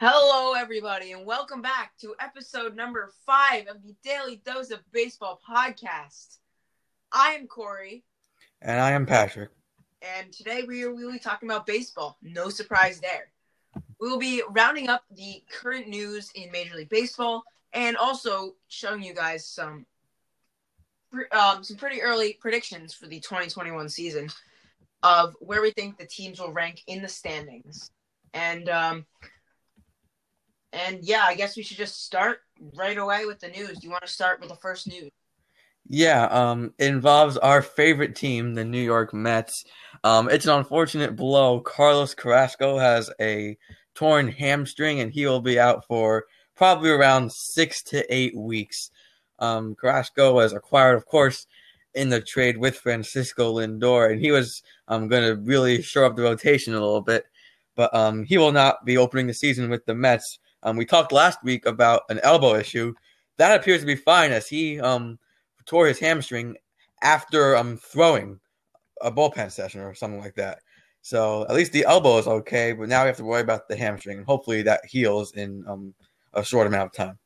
Hello, everybody, and welcome back to episode number five of the Daily Dose of Baseball podcast. I am Corey, And I am Patrick. and today we are, be talking about baseball. No surprise there. We will be rounding up the current news in Major League Baseball and also showing you guys some um, some pretty early predictions for the 2021 season of where we think the teams will rank in the standings. And um, and yeah, I guess we should just start right away with the news. Do you want to start with the first news? Yeah, um, it involves our favorite team, the New York Mets. Um, it's an unfortunate blow. Carlos Carrasco has a torn hamstring, and he will be out for probably around six to eight weeks. Um, Carrasco was acquired, of course, in the trade with Francisco Lindor, and he was um, going to really shore up the rotation a little bit. But um, he will not be opening the season with the Mets. Um, we talked last week about an elbow issue. That appears to be fine as he um, tore his hamstring after um, throwing a bullpen session or something like that. So at least the elbow is okay, but now we have to worry about the hamstring. Hopefully that heals in um, a short amount of time.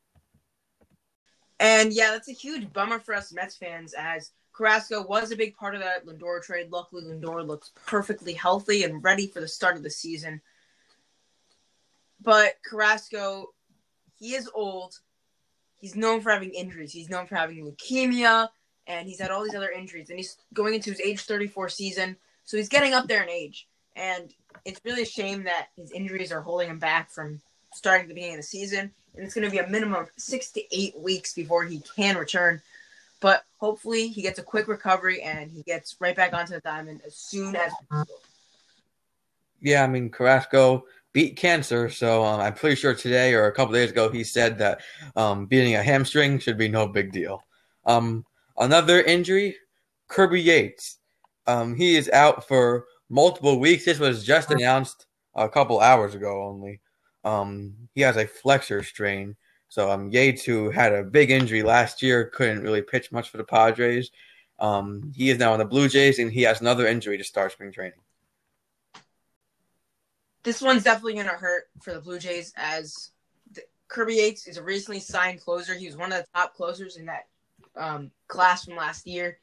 And yeah, that's a huge bummer for us Mets fans as Carrasco was a big part of that Lindor trade. Luckily, Lindor looks perfectly healthy and ready for the start of the season. But Carrasco, he is old. He's known for having injuries. He's known for having leukemia, and he's had all these other injuries. And he's going into his age 34 season, so he's getting up there in age. And it's really a shame that his injuries are holding him back from starting the beginning of the season. And it's going to be a minimum of six to eight weeks before he can return. But hopefully, he gets a quick recovery and he gets right back onto the diamond as soon as possible. Yeah, I mean Carrasco beat cancer, so um, I'm pretty sure today or a couple days ago he said that um, beating a hamstring should be no big deal. Um, another injury, Kirby Yates. Um, he is out for multiple weeks. This was just announced a couple hours ago only. Um, he has a flexor strain. So um, Yates, who had a big injury last year, couldn't really pitch much for the Padres. Um, he is now on the Blue Jays, and he has another injury to start spring training. This one's definitely going to hurt for the Blue Jays as the, Kirby Yates is a recently signed closer. He was one of the top closers in that um, class from last year.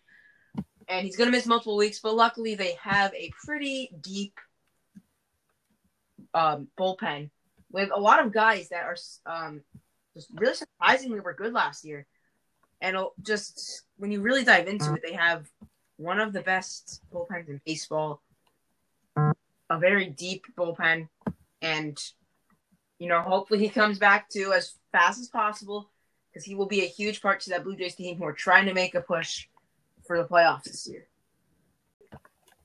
And he's going to miss multiple weeks, but luckily they have a pretty deep um, bullpen with a lot of guys that are um, just really surprisingly were good last year. And just when you really dive into it, they have one of the best bullpens in baseball, a very deep bullpen, and you know, hopefully he comes back to as fast as possible because he will be a huge part to that Blue Jays team who are trying to make a push for the playoffs this year.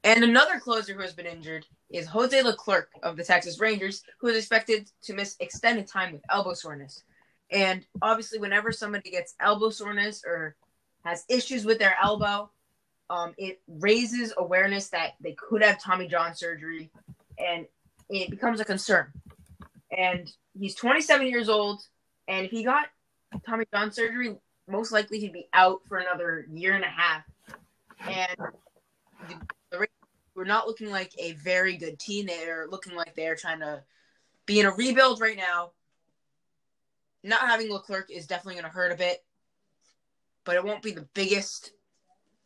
And another closer who has been injured is Jose Leclerc of the Texas Rangers, who is expected to miss extended time with elbow soreness. And obviously, whenever somebody gets elbow soreness or has issues with their elbow, um, it raises awareness that they could have Tommy John surgery, and it becomes a concern. And he's 27 years old, and if he got Tommy John surgery, most likely he'd be out for another year and a half. And the, the were not looking like a very good team. They're looking like they're trying to be in a rebuild right now not having Leclerc is definitely going to hurt a bit, but it won't be the biggest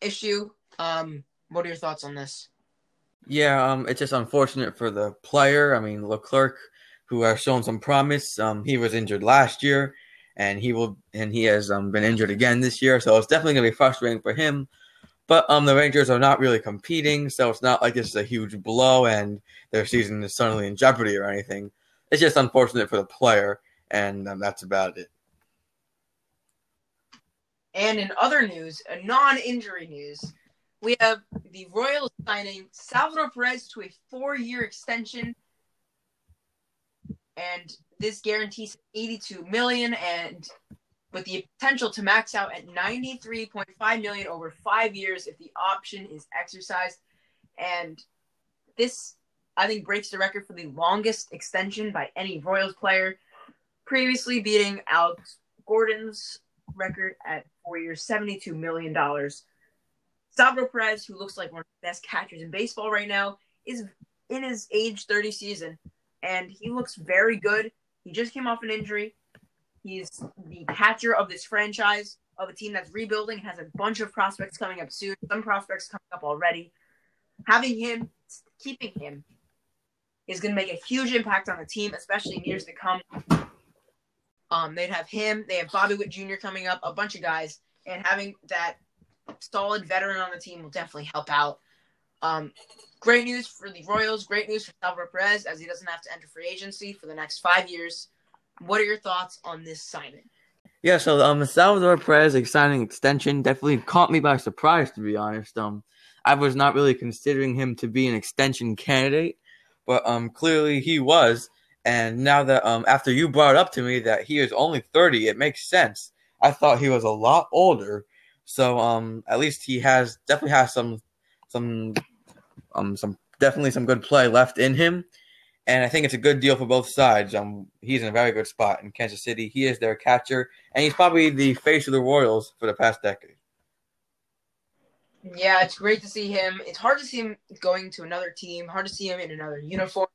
issue. Um, what are your thoughts on this? Yeah, um, it's just unfortunate for the player. I mean, Leclerc, who has shown some promise, um, he was injured last year, and he will, and he has um, been injured again this year. So it's definitely going to be frustrating for him. But um, the Rangers are not really competing, so it's not like this is a huge blow and their season is suddenly in jeopardy or anything. It's just unfortunate for the player and um, that's about it. And in other news, a non-injury news, we have the Royals signing Salvador Perez to a four-year extension, and this guarantees 82 million, and with the potential to max out at 93.5 million over five years if the option is exercised. And this, I think, breaks the record for the longest extension by any Royals player previously beating Alex Gordon's record at four years, $72 million. Salvador Perez, who looks like one of the best catchers in baseball right now, is in his age 30 season, and he looks very good. He just came off an injury. He's the catcher of this franchise of a team that's rebuilding, has a bunch of prospects coming up soon, some prospects coming up already. Having him, keeping him, is going to make a huge impact on the team, especially in years to come. Um, they'd have him, they have Bobby Witt Jr. coming up, a bunch of guys, and having that solid veteran on the team will definitely help out. Um, great news for the Royals. Great news for Salvador Perez as he doesn't have to enter free agency for the next five years. What are your thoughts on this signing? Yeah, so um, Salvador Perez signing extension definitely caught me by surprise, to be honest. Um, I was not really considering him to be an extension candidate, but um, clearly he was. And now that um, after you brought up to me that he is only thirty, it makes sense. I thought he was a lot older, so um, at least he has definitely has some some um some definitely some good play left in him and I think it's a good deal for both sides. Um, he's in a very good spot in Kansas City. He is their catcher, and he's probably the face of the Royals for the past decade. Yeah, it's great to see him. It's hard to see him going to another team. Hard to see him in another uniform,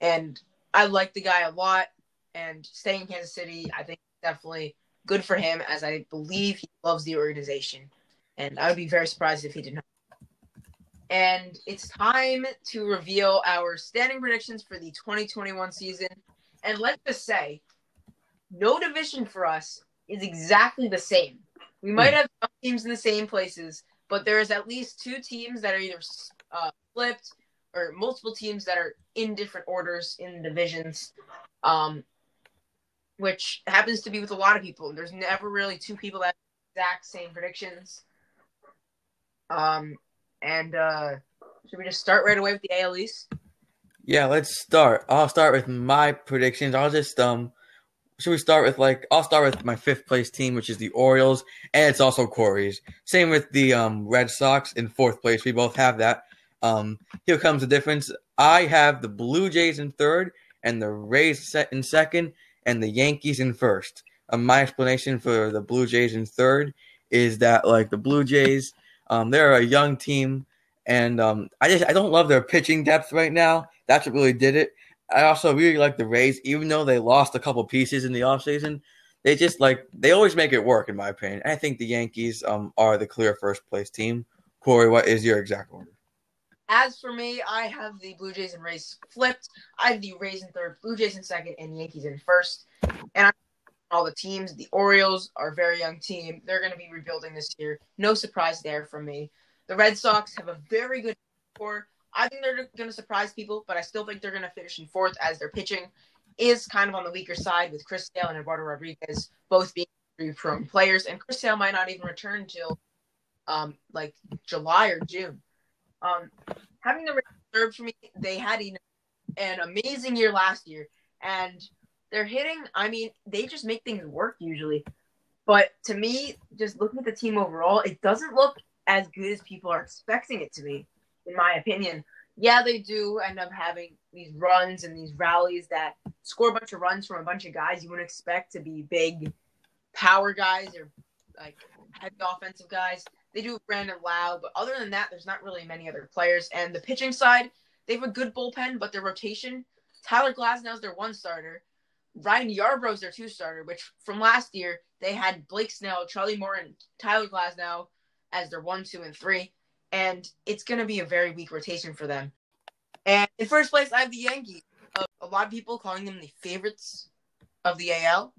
and I like the guy a lot. And staying in Kansas City, I think definitely good for him, as I believe he loves the organization. And I would be very surprised if he did not and it's time to reveal our standing predictions for the 2021 season. And let's just say, no division for us is exactly the same. We might have some teams in the same places, but there's at least two teams that are either uh, flipped or multiple teams that are in different orders in divisions, um, which happens to be with a lot of people. There's never really two people that exact same predictions. Um, and uh, should we just start right away with the AL East? Yeah, let's start. I'll start with my predictions. I'll just um should we start with like I'll start with my fifth place team, which is the Orioles, and it's also Corey's. Same with the um Red Sox in fourth place. We both have that. Um here comes the difference. I have the Blue Jays in third and the Rays in second and the Yankees in first. Um, my explanation for the Blue Jays in third is that like the Blue Jays um, they're a young team, and um, I just I don't love their pitching depth right now. That's what really did it. I also really like the Rays, even though they lost a couple pieces in the offseason. They just like they always make it work, in my opinion. I think the Yankees um, are the clear first place team. Corey, what is your exact order? As for me, I have the Blue Jays and Rays flipped. I have the Rays in third, Blue Jays in second, and Yankees in first. And I all the teams. The Orioles are a very young team. They're going to be rebuilding this year. No surprise there from me. The Red Sox have a very good core. I think they're going to surprise people, but I still think they're going to finish in fourth as their pitching is kind of on the weaker side with Chris Sale and Eduardo Rodriguez both being injury prone players. And Chris Sale might not even return until um, like July or June. Um, having the reserve for me, they had an amazing year last year. And they're hitting. I mean, they just make things work usually. But to me, just looking at the team overall, it doesn't look as good as people are expecting it to be, in my opinion. Yeah, they do end up having these runs and these rallies that score a bunch of runs from a bunch of guys you wouldn't expect to be big power guys or like heavy offensive guys. They do Brandon Lowe, but other than that, there's not really many other players. And the pitching side, they have a good bullpen, but their rotation, Tyler Glasnow is their one starter. Ryan Yarbrough's their two starter, which from last year they had Blake Snell, Charlie Morton, Tyler Glasnow as their one, two, and three, and it's going to be a very weak rotation for them. And in first place, I have the Yankees. Uh, a lot of people calling them the favorites of the AL.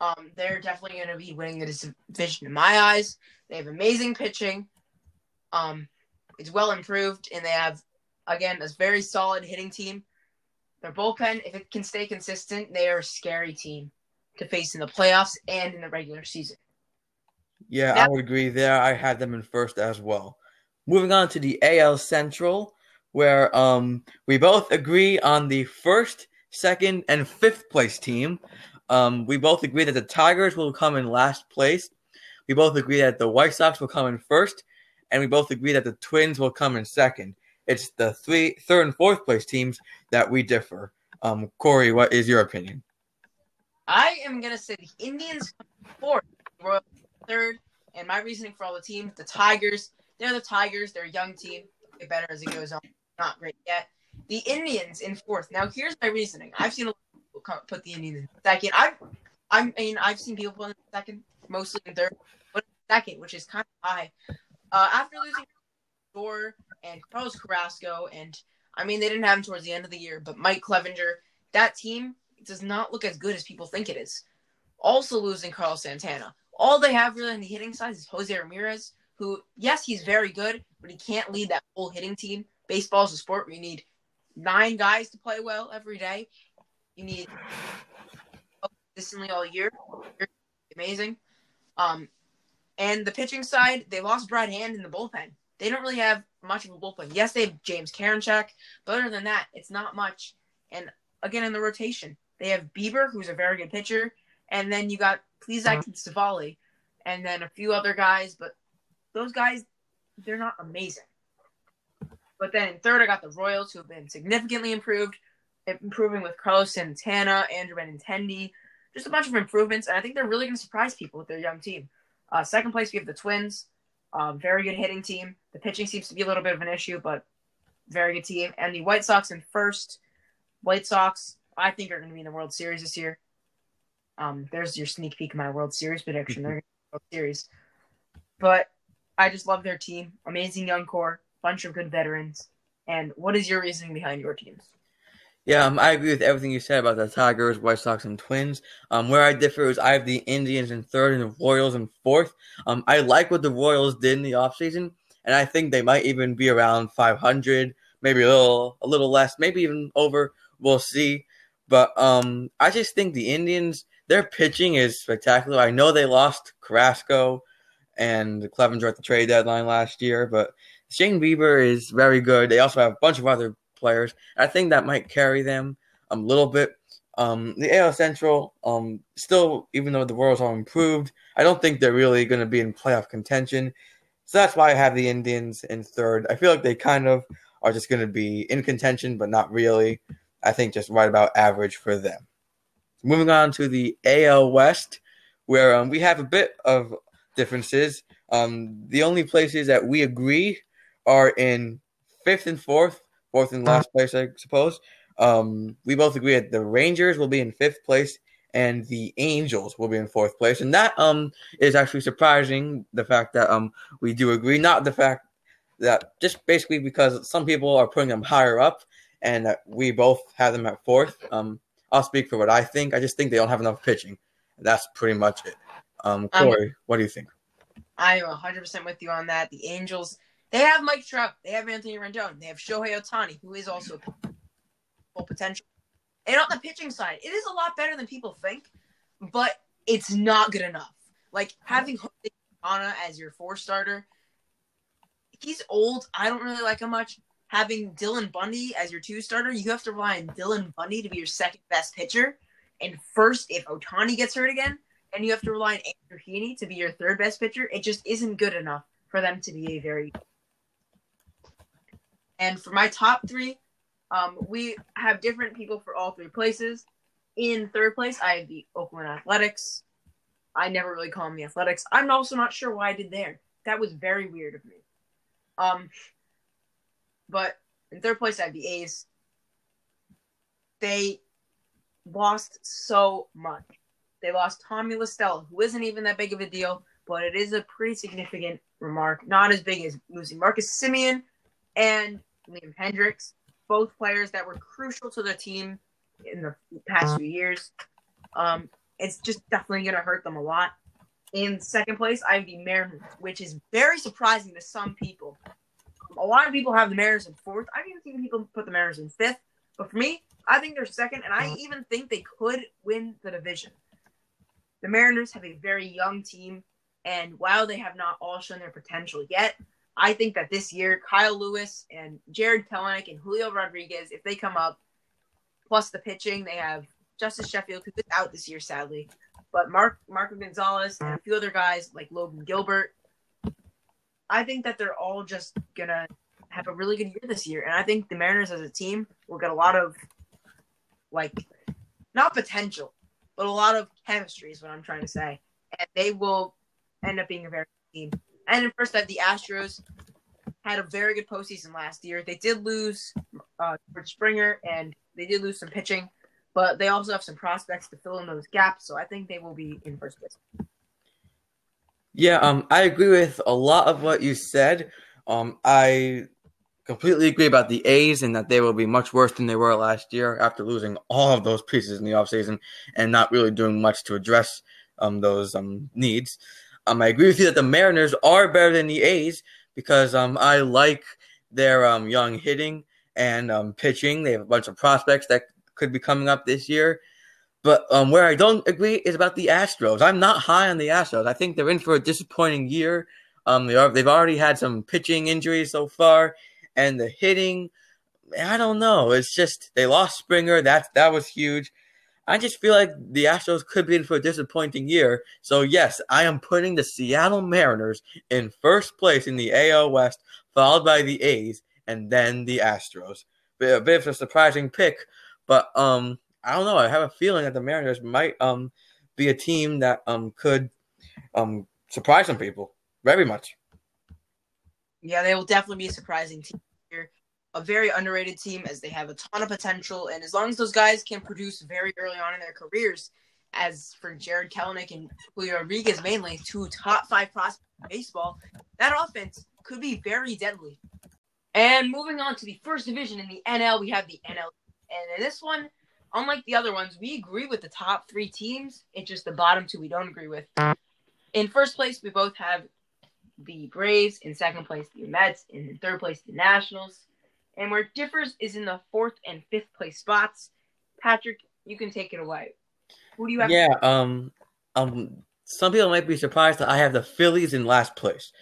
Um, they're definitely going to be winning the division in my eyes. They have amazing pitching. Um, it's well improved, and they have again a very solid hitting team. Their bullpen, if it can stay consistent, they are a scary team to face in the playoffs and in the regular season. Yeah, I would agree there. I had them in first as well. Moving on to the AL Central, where um we both agree on the first, second, and fifth place team. Um, we both agree that the Tigers will come in last place. We both agree that the White Sox will come in first, and we both agree that the Twins will come in second. It's the three, third, and fourth place teams that we differ. Um, Corey, what is your opinion? I am gonna say the Indians fourth, Royal third, and my reasoning for all the teams: the Tigers. They're the Tigers. They're a young team. Get better as it goes on. Not great yet. The Indians in fourth. Now here's my reasoning. I've seen a put the Indians in second. I, I mean, I've seen people put in second, mostly in third, but second, which is kind of high. Uh, after losing Thor and Carlos Carrasco, and I mean, they didn't have him towards the end of the year, but Mike Clevinger, that team does not look as good as people think it is. Also losing Carlos Santana. All they have really on the hitting side is Jose Ramirez, who, yes, he's very good, but he can't lead that whole hitting team. Baseball is a sport where you need nine guys to play well every day. You need consistently all year. Amazing. Um, and the pitching side, they lost Brad Hand in the bullpen. They don't really have much of a bullpen. Yes, they have James Karinchak, but other than that, it's not much. And again, in the rotation, they have Bieber, who's a very good pitcher, and then you got Plesac and Civale, and then a few other guys, but those guys, they're not amazing. But then in third, I got the Royals, who have been significantly improved, improving with Carlos Santana, Andrew Benintendi, just a bunch of improvements, and I think they're really going to surprise people with their young team. Uh, second place, we have the Twins, um, very good hitting team. The pitching seems to be a little bit of an issue, but very good team. And the White Sox in first. White Sox, I think, are going to be in the World Series this year. Um, there's your sneak peek of my World Series prediction. They're going to World Series. But I just love their team. Amazing young core, bunch of good veterans. And what is your reasoning behind your teams? Yeah, um, I agree with everything you said about the Tigers, White Sox, and Twins. Um, where I differ is I have the Indians in third and the Royals in fourth. Um, I like what the Royals did in the offseason, and I think they might even be around 500, maybe a little, a little less, maybe even over. We'll see. But um, I just think the Indians, their pitching is spectacular. I know they lost Carrasco and Clevinger at the trade deadline last year, but Shane Bieber is very good. They also have a bunch of other players. I think that might carry them a little bit. Um, the AL Central, um, still, even though the Royals are improved, I don't think they're really going to be in playoff contention. So that's why I have the Indians in third. I feel like they kind of are just going to be in contention, but not really. I think just right about average for them. Moving on to the AL West, where um, we have a bit of differences. Um, the only places that we agree are in fifth and fourth, fourth and last place, I suppose. Um, we both agree that the Rangers will be in fifth place and the Angels will be in fourth place, and that um is actually surprising. The fact that um we do agree, not the fact that just basically because some people are putting them higher up, and that we both have them at fourth. Um, I'll speak for what I think. I just think they don't have enough pitching. That's pretty much it. Um, Corey, um, what do you think? I'm 100% with you on that. The Angels they have Mike Trout. They have Anthony Rendon. They have Shohei Ohtani, who is also full potential. And on the pitching side, it is a lot better than people think, but it's not good enough. Like having Anna as your four starter, he's old. I don't really like him much. Having Dylan Bundy as your two starter, you have to rely on Dylan Bundy to be your second best pitcher. And first, if Ohtani gets hurt again, and you have to rely on Andrew Heaney to be your third best pitcher, it just isn't good enough for them to be a very and for my top three, um, we have different people for all three places. In third place, I have the Oakland Athletics. I never really call them the Athletics. I'm also not sure why I did there. That was very weird of me. Um, but in third place, I have the A's. They lost so much. They lost Tommy La Stella, who isn't even that big of a deal, but it is a pretty significant remark. Not as big as losing Marcus Semien and Liam Hendriks, both players that were crucial to the team in the past few years. Um, it's just definitely going to hurt them a lot. In second place, I have the Mariners, which is very surprising to some people. A lot of people have the Mariners in fourth. I've even seen people put the Mariners in fifth. But for me, I think they're second, and I even think they could win the division. The Mariners have a very young team, and while they have not all shown their potential yet, I think that this year, Kyle Lewis and Jarred Kelenic and Julio Rodriguez, if they come up, plus the pitching, they have Justus Sheffield, who's out this year, sadly, but Mark Marco Gonzales and a few other guys like Logan Gilbert. I think that they're all just gonna have a really good year this year, and I think the Mariners as a team will get a lot of like not potential, but a lot of chemistry is what I'm trying to say, and they will end up being a very good team. And in first, I have the Astros had a very good postseason last year. They did lose uh, George Springer and they did lose some pitching, but they also have some prospects to fill in those gaps. So I think they will be in first place. Yeah, um, I agree with a lot of what you said. Um, I completely agree about the A's and that they will be much worse than they were last year after losing all of those pieces in the offseason and not really doing much to address um, those um, needs. Um, I agree with you that the Mariners are better than the A's because um, I like their um, young hitting and um, pitching. They have a bunch of prospects that could be coming up this year. But um, where I don't agree is about the Astros. I'm not high on the Astros. I think they're in for a disappointing year. Um, they are, they've already had some pitching injuries so far, and the hitting, I don't know. It's just they lost Springer. That's that was huge. I just feel like the Astros could be in for a disappointing year. So yes, I am putting the Seattle Mariners in first place in the AL West, followed by the A's, and then the Astros. A bit of a surprising pick, but um, I don't know. I have a feeling that the Mariners might um be a team that um could um surprise some people very much. Yeah, they will definitely be a surprising team. A very underrated team as they have a ton of potential, and as long as those guys can produce very early on in their careers, as for Jarred Kelenic and Julio Rodriguez mainly, two top five prospects in baseball, that offense could be very deadly. And moving on to the first division in the NL, we have the NL, and in this one, unlike the other ones, we agree with the top three teams. It's just the bottom two we don't agree with. In first place, we both have the Braves. In second place, the Mets. In third place, the Nationals. And where it differs is in the fourth and fifth place spots. Patrick, you can take it away. Who do you have? Yeah, um, um, some people might be surprised that I have the Phillies in last place.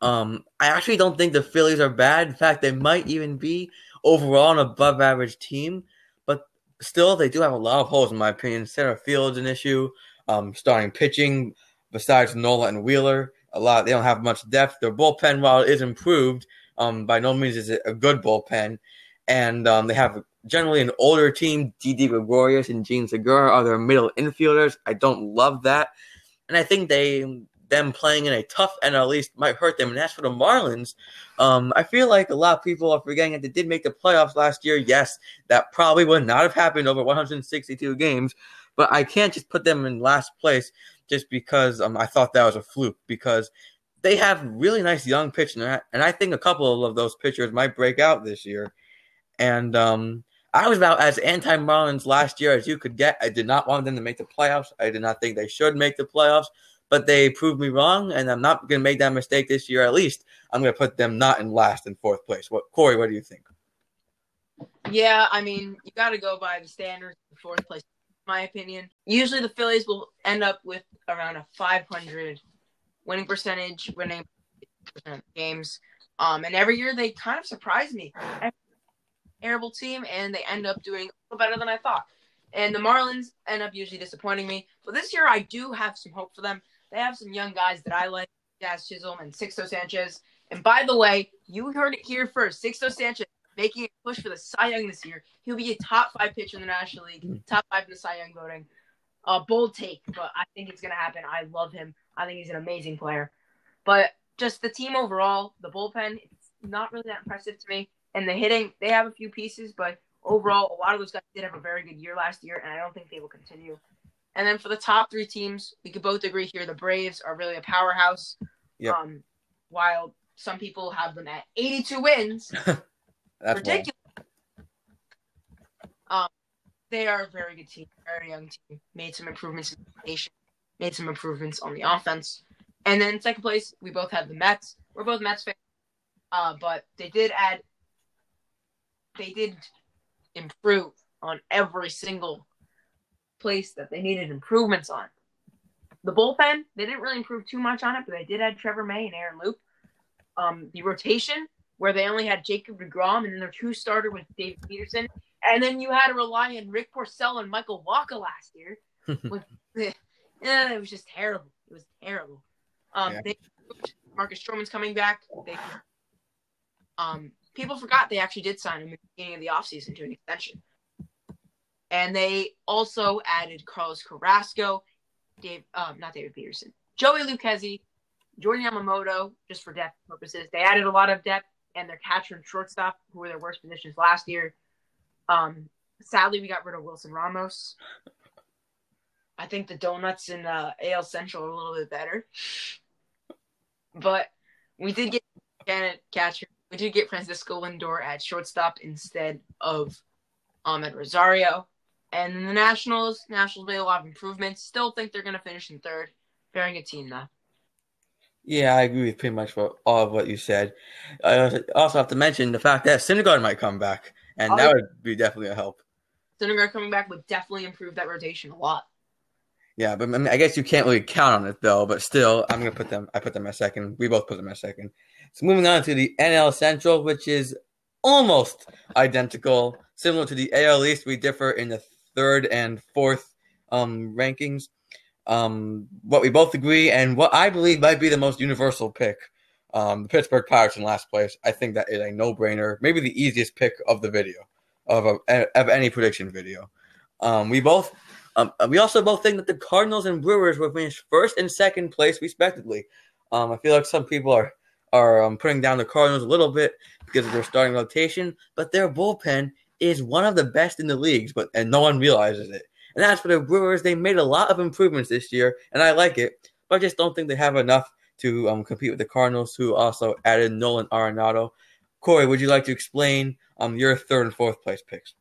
Um, I actually don't think the Phillies are bad. In fact, they might even be overall an above average team. But still, they do have a lot of holes, in my opinion. Center field's an issue. Um, starting pitching, besides Nola and Wheeler, a lot they don't have much depth. Their bullpen, while it is improved, um, by no means is it a good bullpen. And um, they have generally an older team. Didi Gregorius and Jean Segura are their middle infielders. I don't love that, and I think they them playing in a tough NL East might hurt them. And as for the Marlins, um, I feel like a lot of people are forgetting that they did make the playoffs last year. Yes, that probably would not have happened over 162 games, but I can't just put them in last place just because um, I thought that was a fluke because they have really nice young pitching, and I think a couple of those pitchers might break out this year. And um, I was about as anti Marlins last year as you could get. I did not want them to make the playoffs. I did not think they should make the playoffs but they proved me wrong, and I'm not going to make that mistake this year. At least I'm going to put them not in last and fourth place. What Corey? What do you think? Yeah, I mean, you got to go by the standards of fourth place. In my opinion, usually the Phillies will end up with around a 500 winning percentage, winning games. Um, and every year they kind of surprise me. Terrible team, and they end up doing a little better than I thought. And the Marlins end up usually disappointing me. But this year, I do have some hope for them. They have some young guys that I like, Jazz Chisholm and Sixto Sanchez. And by the way, you heard it here first. Sixto Sanchez making a push for the Cy Young this year. He'll be a top five pitcher in the National League, top five in the Cy Young voting. A bold take, but I think it's gonna happen. I love him. I think he's an amazing player. But just the team overall, the bullpen, it's not really that impressive to me. And the hitting, they have a few pieces, but overall, a lot of those guys did have a very good year last year, and I don't think they will continue. And then for the top three teams, we could both agree here the Braves are really a powerhouse. Yep. Um, while some people have them at 82 wins, That's ridiculous. Um, they are a very good team, very young team. Made some improvements in the nation, made some improvements on the offense. And then second place, we both have the Mets. We're both Mets fans, uh, but they did add, they did improve on every single place that they needed improvements on. The bullpen, they didn't really improve too much on it, but they did add Trevor May and Aaron Loup. Um, the rotation, where they only had Jacob DeGrom and then their two starter with David Peterson, and then you had to rely on Rick Porcello and Michael Wacha last year. with, yeah, it was just terrible. It was terrible. Um, yeah. they, Marcus Stroman's coming back. They, um, people forgot they actually did sign him at the beginning of the offseason to an extension. And they also added Carlos Carrasco, Dave, um, not David Peterson, Joey Lucchesi, Jordan Yamamoto, just for depth purposes. They added a lot of depth, and their catcher and shortstop, who were their worst positions last year. Um, sadly, we got rid of Wilson Ramos. I think the donuts in uh, AL Central are a little bit better, but we did get Janet catcher. We did get Francisco Lindor at shortstop instead of Amed Rosario. And the Nationals, Nationals made a lot of improvements. Still think they're going to finish in third. Very good team, though. Yeah, I agree with pretty much what, all of what you said. I also have to mention the fact that Syndergaard might come back, and oh, that would be definitely a help. Syndergaard coming back would definitely improve that rotation a lot. Yeah, but I, mean, I guess you can't really count on it though. But still, I'm gonna put them. I put them at second. We both put them at second. So moving on to the NL Central, which is almost identical, similar to the AL East. We differ in the third and fourth um, rankings. Um, what we both agree, and what I believe might be the most universal pick, um, the Pittsburgh Pirates in last place. I think that is a no-brainer, maybe the easiest pick of the video, of a, of any prediction video. Um, we both, um, we also both think that the Cardinals and Brewers will finish first and second place respectively. Um, I feel like some people are are um, putting down the Cardinals a little bit because of their starting rotation, but their bullpen is one of the best in the leagues, but and no one realizes it. And as for the Brewers, they made a lot of improvements this year, and I like it, but I just don't think they have enough to um, compete with the Cardinals, who also added Nolan Arenado. Corey, would you like to explain um, your third and fourth place picks?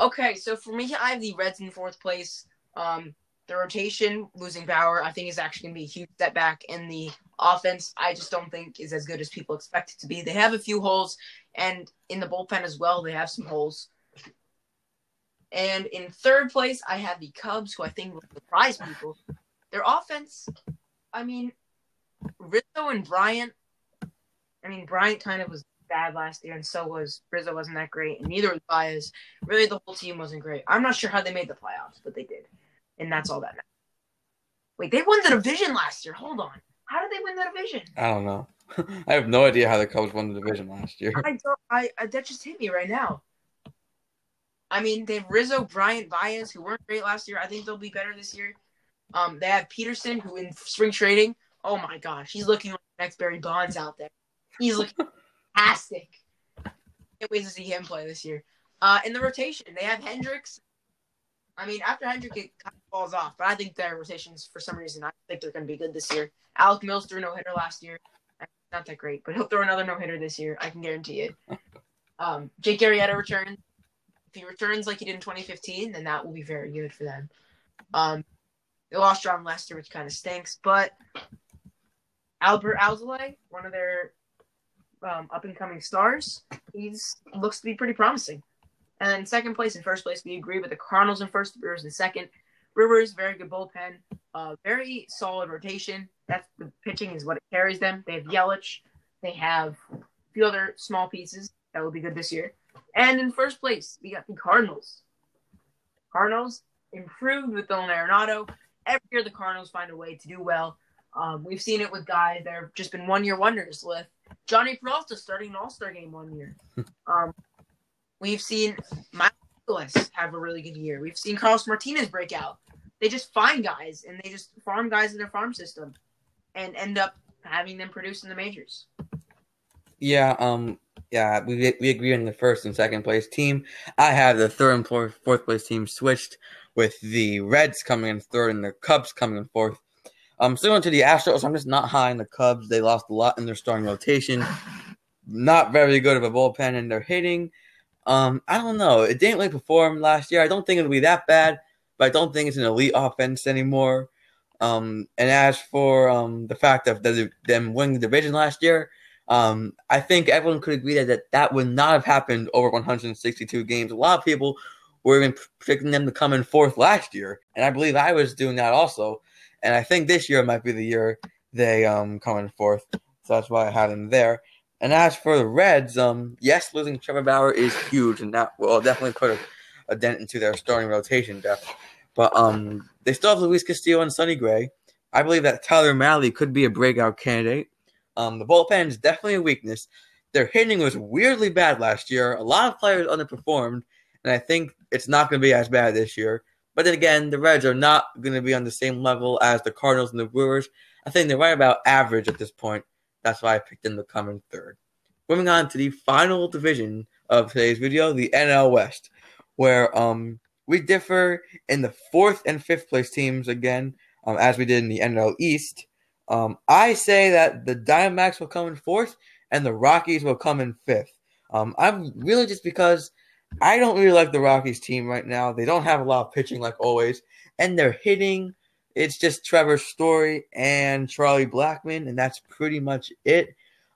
Okay, so for me, I have the Reds in fourth place. Um, the rotation losing Bauer, I think, is actually going to be a huge setback in the offense. I just don't think is as good as people expect it to be. They have a few holes, and in the bullpen as well, they have some holes. And in third place, I have the Cubs, who I think will surprise people. Their offense, I mean, Rizzo and Bryant. I mean, Bryant kind of was bad last year, and so was Rizzo wasn't that great, and neither was Baez. Really, the whole team wasn't great. I'm not sure how they made the playoffs, but they did, and that's all that matters. Wait, they won the division last year. Hold on, how did they win the division? I don't know. I have no idea how the Cubs won the division last year. I don't. I, I that just hit me right now. I mean, they have Rizzo, Bryant, Baez, who weren't great last year. I think they'll be better this year. Um, they have Pederson, who in spring trading, oh my gosh, he's looking like the next Barry Bonds out there. He's looking fantastic. Can't wait to see him play this year. Uh, in the rotation, they have Hendricks. I mean, after Hendricks, it kind of falls off, but I think their rotations, for some reason, I think they're going to be good this year. Alec Mills threw no hitter last year. Not that great, but he'll throw another no hitter this year. I can guarantee it. Um, Jake Arrieta returns if he returns like he did in 2015, then that will be very good for them. Um, they lost Jon Lester, which kind of stinks, but Adbert Alzolay, one of their um, up and coming stars, he's looks to be pretty promising. And second place and first place, we agree with the Cardinals in first, Brewers in second. Brewers, very good bullpen, uh, very solid rotation. That's the pitching is what it carries them. They have Yelich, they have a few other small pieces that will be good this year. And in first place, we got the Cardinals. Cardinals improved with Nolan Arenado. Every year, the Cardinals find a way to do well. Um, we've seen it with guys that have just been one year wonders with Jhonny Peralta starting an All Star game one year. Um, we've seen Mikolas have a really good year. We've seen Carlos Martinez break out. They just find guys and they just farm guys in their farm system and end up having them produce in the majors. Yeah, um, yeah, we we agree on the first and second place team. I have the third and fourth, fourth place team switched with the Reds coming in third and the Cubs coming in fourth. Um, similar to the Astros, I'm just not high in the Cubs. They lost a lot in their starting rotation. Not very good of a bullpen, and they're hitting. Um, I don't know. It didn't really perform last year. I don't think it'll be that bad, but I don't think it's an elite offense anymore. Um, and as for um, the fact of the, them winning the division last year, um, I think everyone could agree that, that that would not have happened over 162 games. A lot of people were even predicting them to come in fourth last year, and I believe I was doing that also. And I think this year might be the year they um come in fourth, so that's why I had them there. And as for the Reds, um, yes, losing Trevor Bauer is huge, and that will definitely put a, a dent into their starting rotation depth. But um, they still have Luis Castillo and Sonny Gray. I believe that Tyler Mahle could be a breakout candidate. Um, the bullpen is definitely a weakness. Their hitting was weirdly bad last year. A lot of players underperformed, and I think it's not going to be as bad this year. But then again, the Reds are not going to be on the same level as the Cardinals and the Brewers. I think they're right about average at this point. That's why I picked them to come in third. Moving on to the final division of today's video, the NL West. where um we differ in the fourth and fifth place teams again, um, as we did in the NL East. Um, I say that the Diamondbacks will come in fourth and the Rockies will come in fifth. Um, I'm really just because I don't really like the Rockies team right now. They don't have a lot of pitching like always, and they're hitting. It's just Trevor Story and Charlie Blackmon, and that's pretty much it.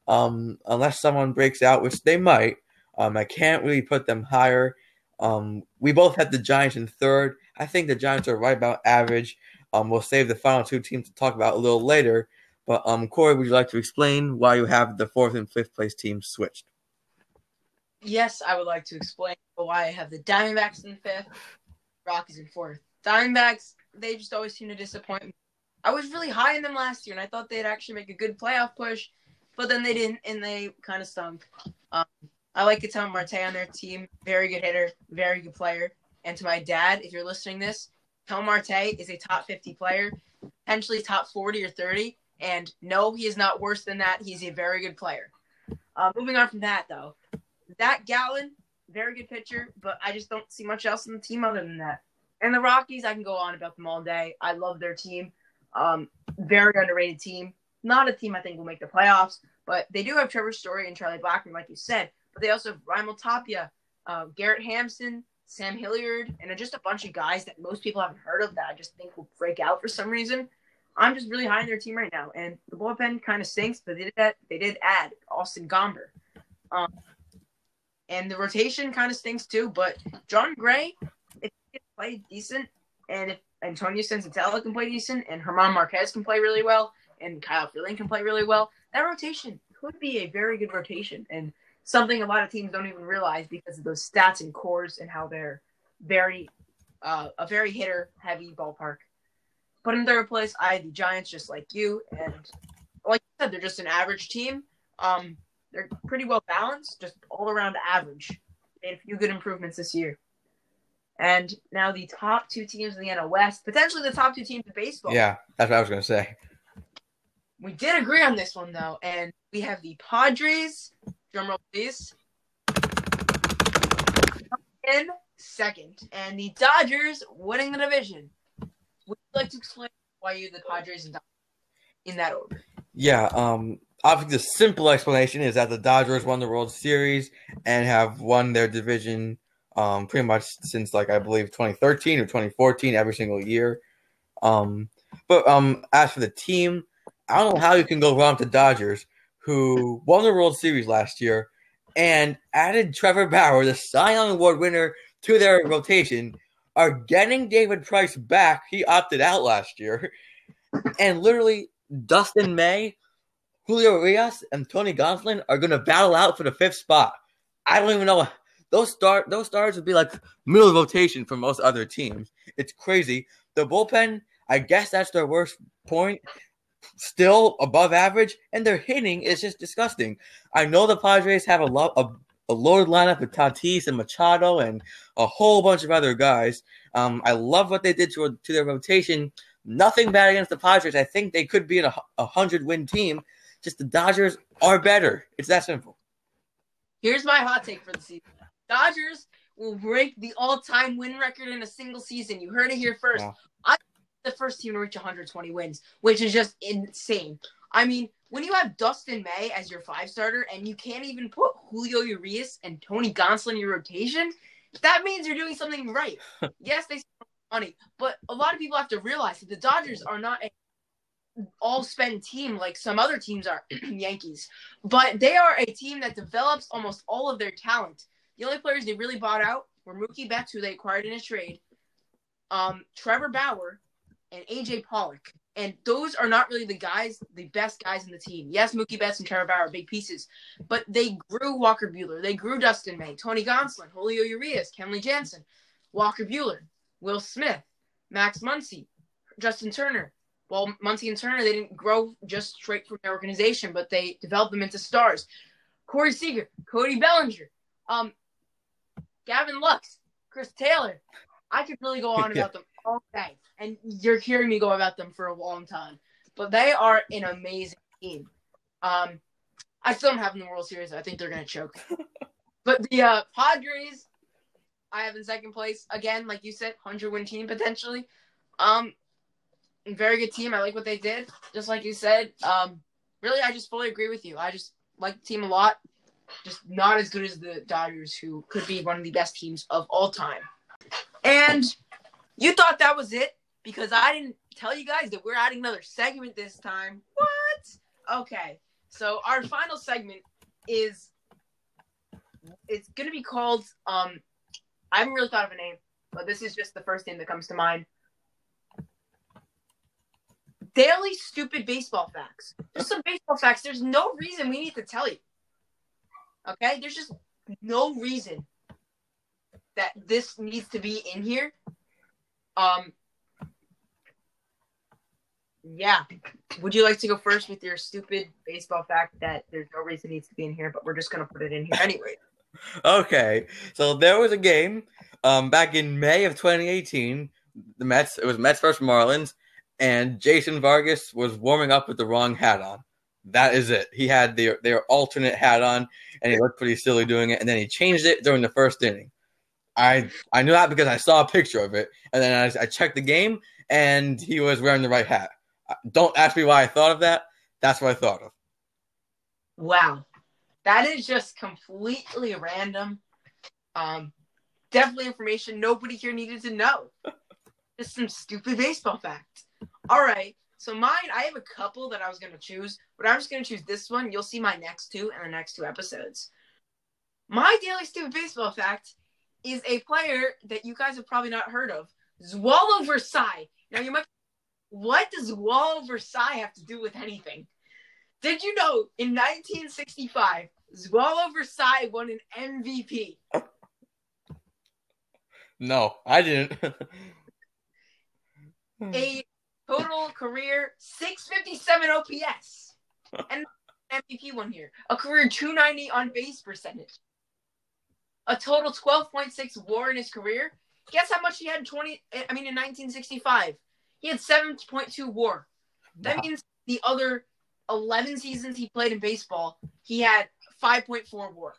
Um, unless someone breaks out, which they might. Um, I can't really put them higher. Um, we both had the Giants in third. I think the Giants are right about average. Um, we'll save the final two teams to talk about a little later. But um, Corey, would you like to explain why you have the fourth and fifth place teams switched? Yes, I would like to explain why I have the Diamondbacks in fifth, Rockies in fourth. Diamondbacks, they just always seem to disappoint me. I was really high in them last year, and I thought they'd actually make a good playoff push, but then they didn't, and they kind of stunk. Um, I like Ketel Marte on their team. Very good hitter, very good player. And to my dad, if you're listening this, Ketel Marte is a top 50 player, potentially top 40 or 30. And no, he is not worse than that. He's a very good player. Uh, moving on from that, though, Zac Gallen, very good pitcher, but I just don't see much else in the team other than that. And the Rockies, I can go on about them all day. I love their team. Um, very underrated team. Not a team I think will make the playoffs, but they do have Trevor Story and Charlie Blackmon, like you said. But they also have Raimel Tapia, uh, Garrett Hampson, Sam Hilliard, and just a bunch of guys that most people haven't heard of that I just think will break out for some reason. I'm just really high in their team right now, and the bullpen kind of stinks, but they did that. They did add Austin Gomber, um, and the rotation kind of stinks too. But Jon Gray, if he can play decent, and if Antonio Senzatela can play decent, and Herman Marquez can play really well, and Kyle Freeland can play really well, that rotation could be a very good rotation. And something a lot of teams don't even realize because of those stats and Coors and how they're very uh, a very hitter heavy ballpark. But in third place, I the Giants just like you, and like I said, they're just an average team. Um, they're pretty well balanced, just all around average. Made a few good improvements this year. And now the top two teams in the NL West, potentially the top two teams in baseball. Yeah, that's what I was going to say. We did agree on this one though, and we have the Padres Drum roll, please. In second, and the Dodgers winning the division. Would you like to explain why you the Padres and Dodgers in that order? Yeah, um, obviously the simple explanation is that the Dodgers won the World Series and have won their division um, pretty much since like I believe 2013 or 2014 every single year. Um, but um, as for the team, I don't know how you can go wrong with the Dodgers who won the World Series last year and added Trevor Bauer, the Cy Young Award winner, to their rotation, are getting David Price back. He opted out last year. And literally, Dustin May, Julio Urias, and Tony Gonsolin are going to battle out for the fifth spot. I don't even know. Those start those stars would be like middle of rotation for most other teams. It's crazy. The bullpen, I guess that's their worst point still above average, and their hitting is just disgusting. I know the Padres have a lot of a loaded lineup with Tatis and Machado and a whole bunch of other guys. Um, I love what they did to, to their rotation. Nothing bad against the Padres. I think they could be in a, a hundred win team. Just the Dodgers are better. It's that simple. Here's my hot take for the season: Dodgers will break the all-time win record in a single season. You heard it here first. Yeah. I the first team to reach 120 wins, which is just insane. I mean, when you have Dustin May as your five starter and you can't even put Julio Urias and Tony Gonsolin in your rotation, that means you're doing something right. yes, they spend money, but a lot of people have to realize that the Dodgers are not a all spend team like some other teams are Yankees, but they are a team that develops almost all of their talent. The only players they really bought out were Mookie Betts, who they acquired in a trade, um, Trevor Bauer, and AJ Pollock. And those are not really the guys, the best guys in the team. Yes, Mookie Betts and Trevor Bauer are big pieces, but they grew Walker Buehler. They grew Dustin May, Tony Gonsolin, Julio Urias, Kenley Jansen, Walker Buehler, Will Smith, Max Muncy, Justin Turner. Well, Muncy and Turner, they didn't grow just straight from their organization, but they developed them into stars. Corey Seager, Cody Bellinger, um, Gavin Lux, Chris Taylor. I could really go on about them all day and you're hearing me go about them for a long time. But they are an amazing team. Um, I still don't have them in the World Series. I think they're going to choke. but the uh, Padres, I have in second place. Again, like you said, 100 win team potentially. Um, very good team. I like what they did. Just like you said. Um, really, I just fully agree with you. I just like the team a lot. Just not as good as the Dodgers, who could be one of the best teams of all time. And you thought that was it because I didn't tell you guys that we're adding another segment this time. What? Okay. So our final segment is it's gonna be called um I haven't really thought of a name, but this is just the first name that comes to mind. Daily stupid baseball facts. Just some baseball facts. There's no reason we need to tell you. Okay? There's just no reason that this needs to be in here. Um yeah. Would you like to go first with your stupid baseball fact that there's no reason it needs to be in here, but we're just gonna put it in here anyway? Okay, so there was a game um, back in May of 2018. The Mets, it was Mets versus Marlins, and Jason Vargas was warming up with the wrong hat on. That is it. He had their their alternate hat on, and he looked pretty silly doing it. And then he changed it during the first inning. I I knew that because I saw a picture of it, and then I, I checked the game, and he was wearing the right hat. Don't ask me why I thought of that. That's what I thought of. Wow. That is just completely random. Um, definitely information nobody here needed to know. just some stupid baseball facts. All right. So mine, I have a couple that I was gonna choose, but I'm just gonna choose this one. You'll see my next two in the next two episodes. My daily stupid baseball fact is a player that you guys have probably not heard of, Zoilo Versalles. Now you might, what does Zoilo Versalles have to do with anything? Did you know in 1965, Zoilo Versalles won an MVP? No, I didn't. a total career 657 OPS and MVP one year. A career 290 on base percentage. A total 12.6 WAR in his career. Guess how much he had in 20? Eh, I mean, in 1965, he had 7.2 WAR. That wow. means the other 11 seasons he played in baseball, he had 5.4 WAR.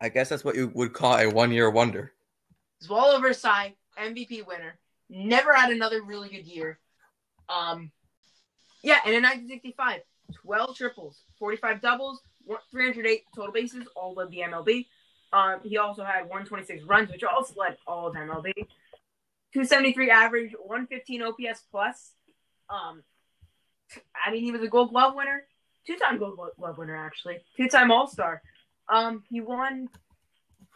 I guess that's what you would call a one-year wonder. Zoilo Versalles, MVP winner. Never had another really good year. Um, yeah, and in 1965, 12 triples, 45 doubles, 308 total bases, all led the MLB. Um, he also had 126 runs, which also led all of MLB. 273 average, 115 OPS plus. Um, I mean, he was a Gold Glove winner, two-time Gold Glove winner actually, two-time All-Star. Um, he won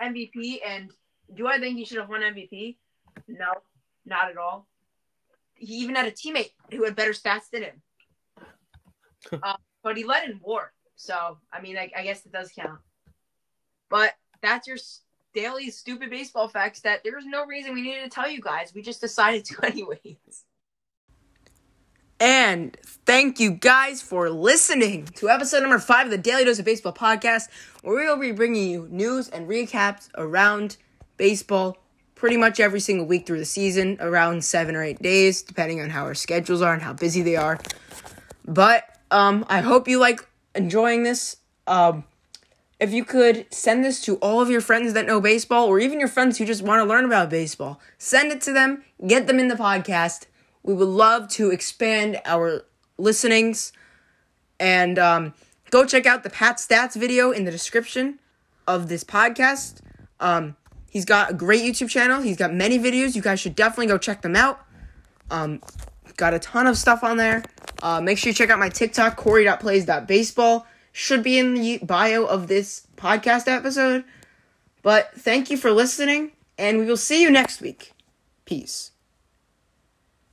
MVP, and do I think he should have won MVP? No, not at all. He even had a teammate who had better stats than him. uh, but he led in WAR, so I mean, I, I guess it does count. But that's your daily stupid baseball facts that there's no reason we needed to tell you guys. We just decided to anyways. And thank you guys for listening to episode number five of the Daily Dose of Baseball podcast, where we will be bringing you news and recaps around baseball pretty much every single week through the season, around seven or eight days, depending on how our schedules are and how busy they are. But um, I hope you like enjoying this. Um, if you could send this to all of your friends that know baseball, or even your friends who just want to learn about baseball, send it to them, get them in the podcast we would love to expand our listenings. And um, go check out the Pat Stats video in the description of this podcast. Um, he's got a great YouTube channel. He's got many videos. You guys should definitely go check them out. Um, got a ton of stuff on there. Uh, make sure you check out my TikTok, Corey.plays.baseball. Should be in the bio of this podcast episode. But thank you for listening, and we will see you next week. Peace.